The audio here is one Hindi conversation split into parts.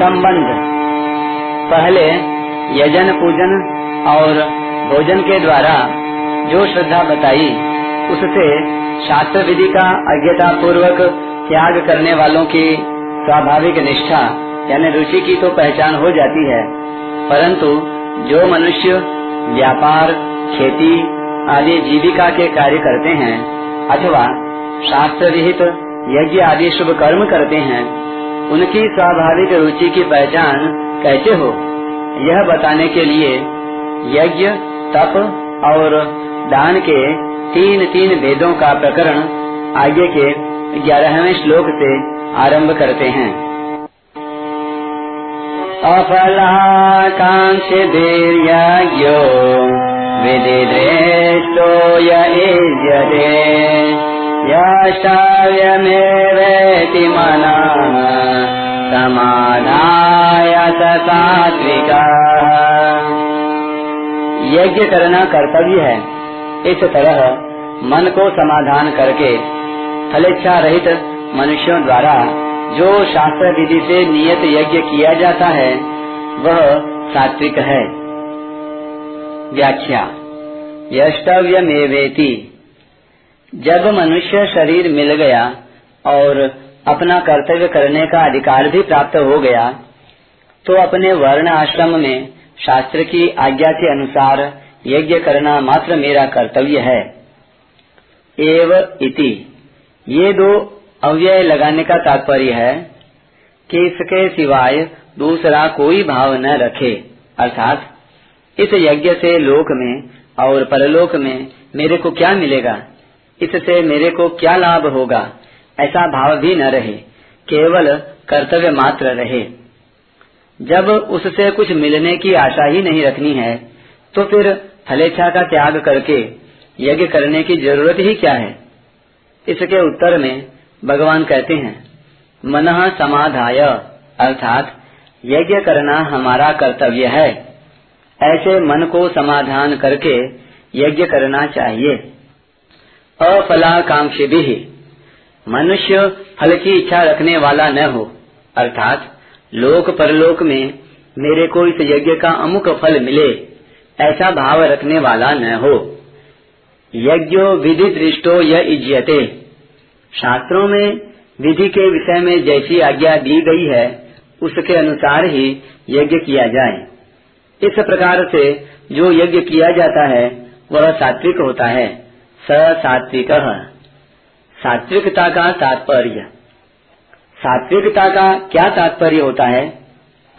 संबंध। पहले यजन पूजन और भोजन के द्वारा जो श्रद्धा बताई, उससे शास्त्र विधि का अज्ञता पूर्वक त्याग करने वालों की स्वाभाविक निष्ठा, यानी रुचि की तो पहचान हो जाती है। परंतु जो मनुष्य व्यापार, खेती आदि जीविका के कार्य करते हैं, अथवा शास्त्र विहित यज्ञ आदि शुभ कर्म करते हैं उनकी स्वाभाविक रुचि की पहचान कैसे हो? यह बताने के लिए यज्ञ, तप और दान के तीन तीन वेदों का प्रकरण आगे के ग्यारहवें श्लोक से आरंभ करते हैं। अफलाकांक्षिभिर्यज्ञो विधिदृष्टो यज्यते यष्टाव्यमेवेति मनः समाधाय सात्विका यज्ञ करना कर्तव्य है। इस तरह मन को समाधान करके फलेच्छा रहित मनुष्यों द्वारा जो शास्त्र विधि से नियत यज्ञ किया जाता है, वह सात्विक है। व्याख्या। यष्टव्य मेवेति जब मनुष्य शरीर मिल गया और अपना कर्तव्य करने का अधिकार भी प्राप्त हो गया तो अपने वर्ण आश्रम में शास्त्र की आज्ञा के अनुसार यज्ञ करना मात्र मेरा कर्तव्य है। एव इति। ये दो अव्यय लगाने का तात्पर्य है कि इसके सिवाय दूसरा कोई भाव न रखे। अर्थात, इस यज्ञ से लोक में और परलोक में मेरे को क्या मिलेगा? इससे मेरे को क्या लाभ होगा? ऐसा भाव भी न रहे, केवल कर्तव्य मात्र रहे। जब उससे कुछ मिलने की आशा ही नहीं रखनी है तो फिर फलेच्छा का त्याग करके यज्ञ करने की ज़रूरत ही क्या है? इसके उत्तर में भगवान कहते हैं, मन समाधाय, अर्थात यज्ञ करना हमारा कर्तव्य है। ऐसे मन को समाधान करके यज्ञ करना चाहिए। अफलाकांक्षी भी मनुष्य फल की इच्छा रखने वाला न हो। अर्थात, लोक परलोक में मेरे को इस यज्ञ का अमुक फल मिले, ऐसा भाव रखने वाला न हो। यज्ञो विधि दृष्टो यह इज्जते शास्त्रों में विधि के विषय में जैसी आज्ञा दी गई है, उसके अनुसार ही यज्ञ किया जाए। इस प्रकार से जो यज्ञ किया जाता है, वह सात्विक होता है। स सात्विक। सात्विकता का तात्पर्य। सात्विकता का क्या तात्पर्य होता है?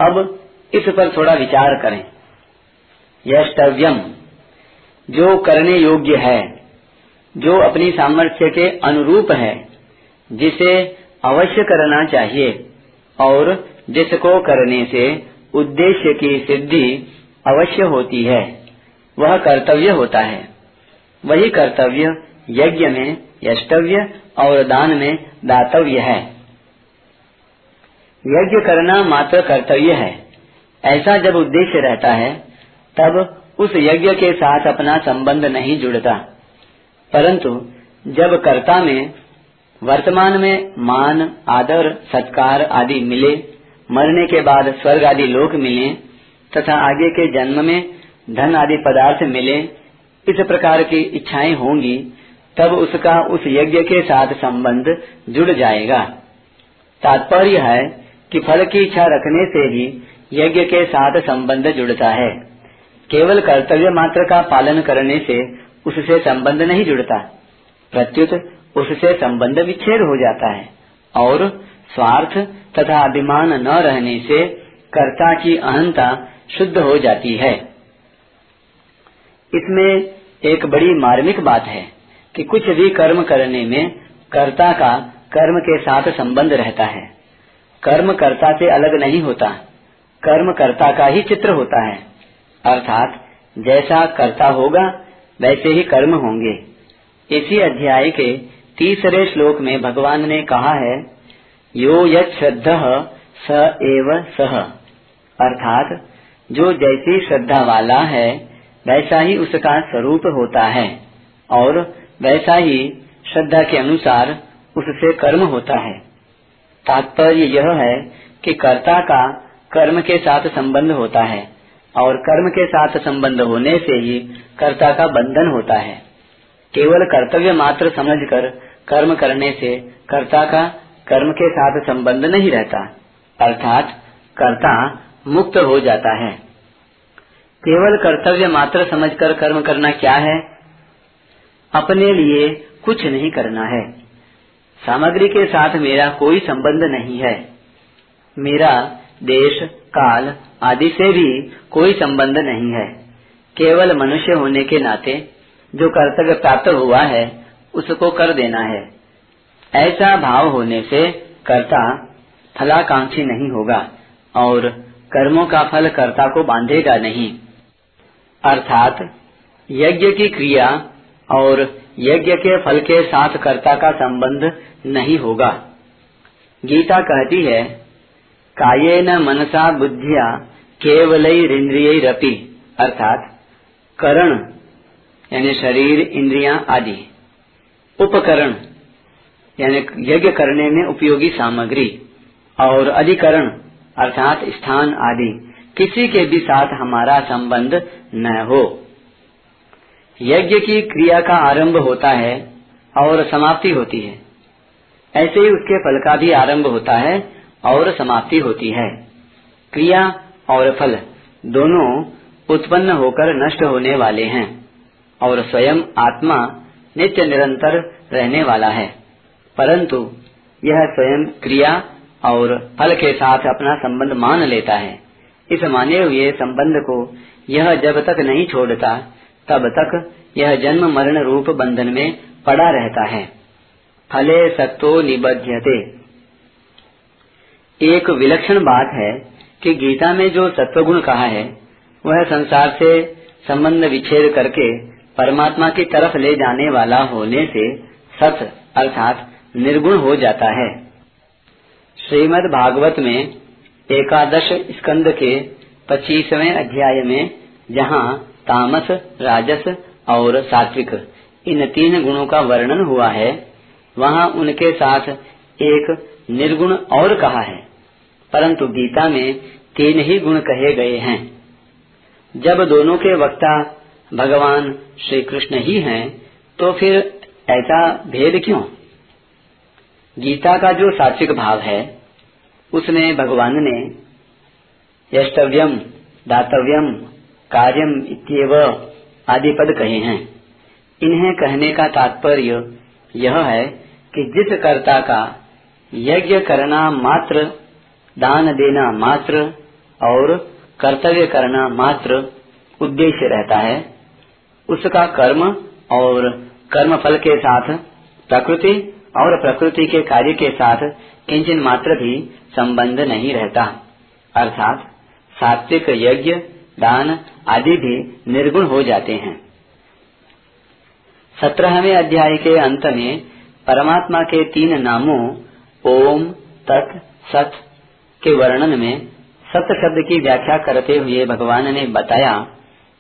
अब इस पर थोड़ा विचार करें। यष्टव्यम, जो करने योग्य है, जो अपनी सामर्थ्य के अनुरूप है, जिसे अवश्य करना चाहिए और जिसको करने से उद्देश्य की सिद्धि अवश्य होती है, वह कर्तव्य होता है। वही कर्तव्य यज्ञ में, यष्टव्य और दान में दातव्य है। यज्ञ करना मात्र कर्तव्य है। ऐसा जब उद्देश्य रहता है, तब उस यज्ञ के साथ अपना संबंध नहीं जुड़ता। परंतु जब कर्ता में, वर्तमान में मान, आदर, सत्कार आदि मिले, मरने के बाद स्वर्ग आदि लोक मिले, तथा आगे के जन्म में धन आदि पदार्थ मिले, इस प्रकार की इच्छाएँ होंगी तब उसका उस यज्ञ के साथ संबंध जुड़ जाएगा। तात्पर्य है कि फल की इच्छा रखने से ही यज्ञ के साथ संबंध जुड़ता है। केवल कर्तव्य मात्र का पालन करने से उससे संबंध नहीं जुड़ता। प्रत्युत उससे संबंध विच्छेद हो जाता है और स्वार्थ तथा अभिमान न रहने से कर्ता की अहंता शुद्ध हो जाती है। इसमें एक बड़ी मार्मिक बात है। कि कुछ भी कर्म करने में कर्ता का कर्म के साथ संबंध रहता है। कर्म कर्ता से अलग नहीं होता। कर्म कर्ता का ही चित्र होता है। अर्थात, जैसा कर्ता होगा, वैसे ही कर्म होंगे। इसी अध्याय के तीसरे श्लोक में भगवान ने कहा है, यो यद श्रद्धा स एव सह अर्थात, जो जैसी श्रद्धा वाला है, वैसा ही उसका स्वरूप होता है। और वैसा ही श्रद्धा के अनुसार उससे कर्म होता है। तात्पर्य यह है कि कर्ता का कर्म के साथ संबंध होता है और कर्म के साथ संबंध होने से ही कर्ता का बंधन होता है। केवल कर्तव्य मात्र समझकर कर्म करने से कर्ता का कर्म के साथ संबंध नहीं रहता, अर्थात कर्ता मुक्त हो जाता है। केवल कर्तव्य मात्र समझकर कर्म करना क्या है? अपने लिए कुछ नहीं करना है। सामग्री के साथ मेरा कोई संबंध नहीं है। मेरा देश, काल आदि से भी कोई संबंध नहीं है। केवल मनुष्य होने के नाते जो कर्तव्य प्राप्त हुआ है, उसको कर देना है। ऐसा भाव होने से कर्ता फलाकांक्षी नहीं होगा और कर्मों का फल कर्ता को बांधेगा नहीं। अर्थात यज्ञ की क्रिया और यज्ञ के फल के साथ कर्ता का संबंध नहीं होगा। गीता कहती है काये न मनसा बुद्धिया केवल इंद्रिय रपि अर्थात करण, यानी शरीर, इंद्रिया आदि। उपकरण, यानी यज्ञ करने में उपयोगी सामग्री और अधिकरण, अर्थात स्थान आदि, किसी के भी साथ हमारा संबंध न हो। यज्ञ की क्रिया का आरंभ होता है और समाप्ति होती है। ऐसे ही उसके फल का भी आरंभ होता है और समाप्ति होती है। क्रिया और फल दोनों उत्पन्न होकर नष्ट होने वाले हैं और स्वयं आत्मा नित्य निरंतर रहने वाला है। परंतु यह स्वयं क्रिया और फल के साथ अपना संबंध मान लेता है। इस माने हुए संबंध को यह जब तक नहीं छोड़ता तब तक यह जन्म मरण रूप बंधन में पड़ा रहता है। फले सत्तो निबध्यते। एक विलक्षण बात है कि गीता में जो सत्वगुण कहा है, वह संसार से संबंध विच्छेद करके परमात्मा की तरफ़ ले जाने वाला होने से सत अर्थात निर्गुण हो जाता है। श्रीमद् भागवत में एकादश स्कंद के पच्चीसवें अध्याय में जहाँ तामस, राजस और सात्विक। इन तीन गुणों का वर्णन हुआ है। वहाँ उनके साथ एक निर्गुण और कहा है। परंतु गीता में तीन ही गुण कहे गए हैं। जब दोनों के वक्ता भगवान श्री कृष्ण ही हैं तो फिर ऐसा भेद क्यों? गीता का जो सात्विक भाव है, उसमें भगवान ने यष्टव्यम, दातव्यम कार्यम इत्येव आदि पद कहे हैं। इन्हें कहने का तात्पर्य यह है कि जिस कर्ता का यज्ञ करना मात्र, दान देना मात्र और कर्तव्य करना मात्र उद्देश्य रहता है, उसका कर्म और कर्म फल के साथ, प्रकृति और प्रकृति के कार्य के साथ किंचन मात्र भी संबंध नहीं रहता। अर्थात सात्विक यज्ञ, दान आदि भी निर्गुण हो जाते हैं। सत्रहवें अध्याय के अंत में परमात्मा के तीन नामों, ओम, तत्, सत के वर्णन में सत शब्द की व्याख्या करते हुए भगवान ने बताया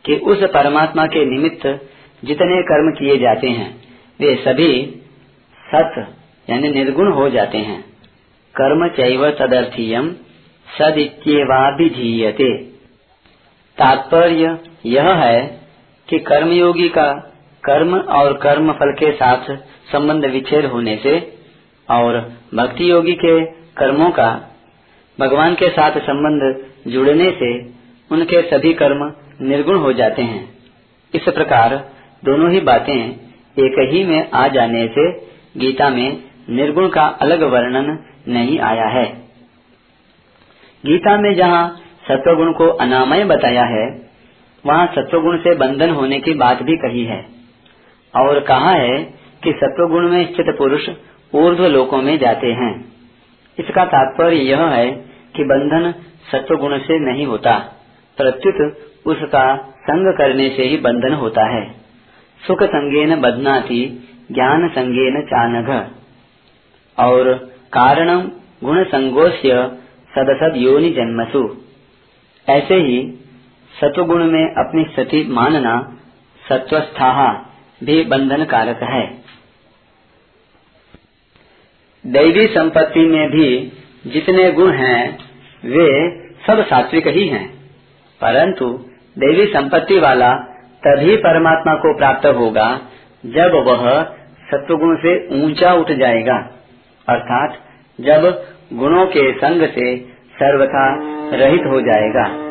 कि उस परमात्मा के निमित्त जितने कर्म किए जाते हैं, वे सभी सत, यानी निर्गुण हो जाते हैं। कर्म चैव तदर्थीयम सदित्येवाभिधीयते। तात्पर्य यह है कि कर्मयोगी का कर्म और कर्म फल के साथ संबंध विच्छेद होने से और भक्ति योगी के कर्मों का भगवान के साथ संबंध जुड़ने से उनके सभी कर्म निर्गुण हो जाते हैं। इस प्रकार दोनों ही बातें एक ही में आ जाने से गीता में निर्गुण का अलग वर्णन नहीं आया है। गीता में जहाँ सत्वगुण को अनामय बताया है, वहाँ सत्वगुण से बंधन होने की बात भी कही है। और कहा है कि सत्वगुण में स्थित पुरुष ऊर्ध्व लोकों में जाते हैं। इसका तात्पर्य यह है कि बंधन सत्वगुण से नहीं होता, प्रत्युत उसका संग करने से ही बंधन होता है। सुख संगेन बदनाती ज्ञान संगेन चानघ। और कारण गुण संगोष्य सदसद योनि जन्मसु ऐसे ही सत्वगुण में अपनी स्थिति मानना सत्वस्था भी बंधन कारक है। दैवी संपत्ति में भी जितने गुण हैं, वे सब सात्विक ही हैं। परंतु देवी संपत्ति वाला तभी परमात्मा को प्राप्त होगा जब वह सत्वगुण से ऊँचा उठ जाएगा। अर्थात जब गुणों के संग से सर्वथा रहित हो जाएगा।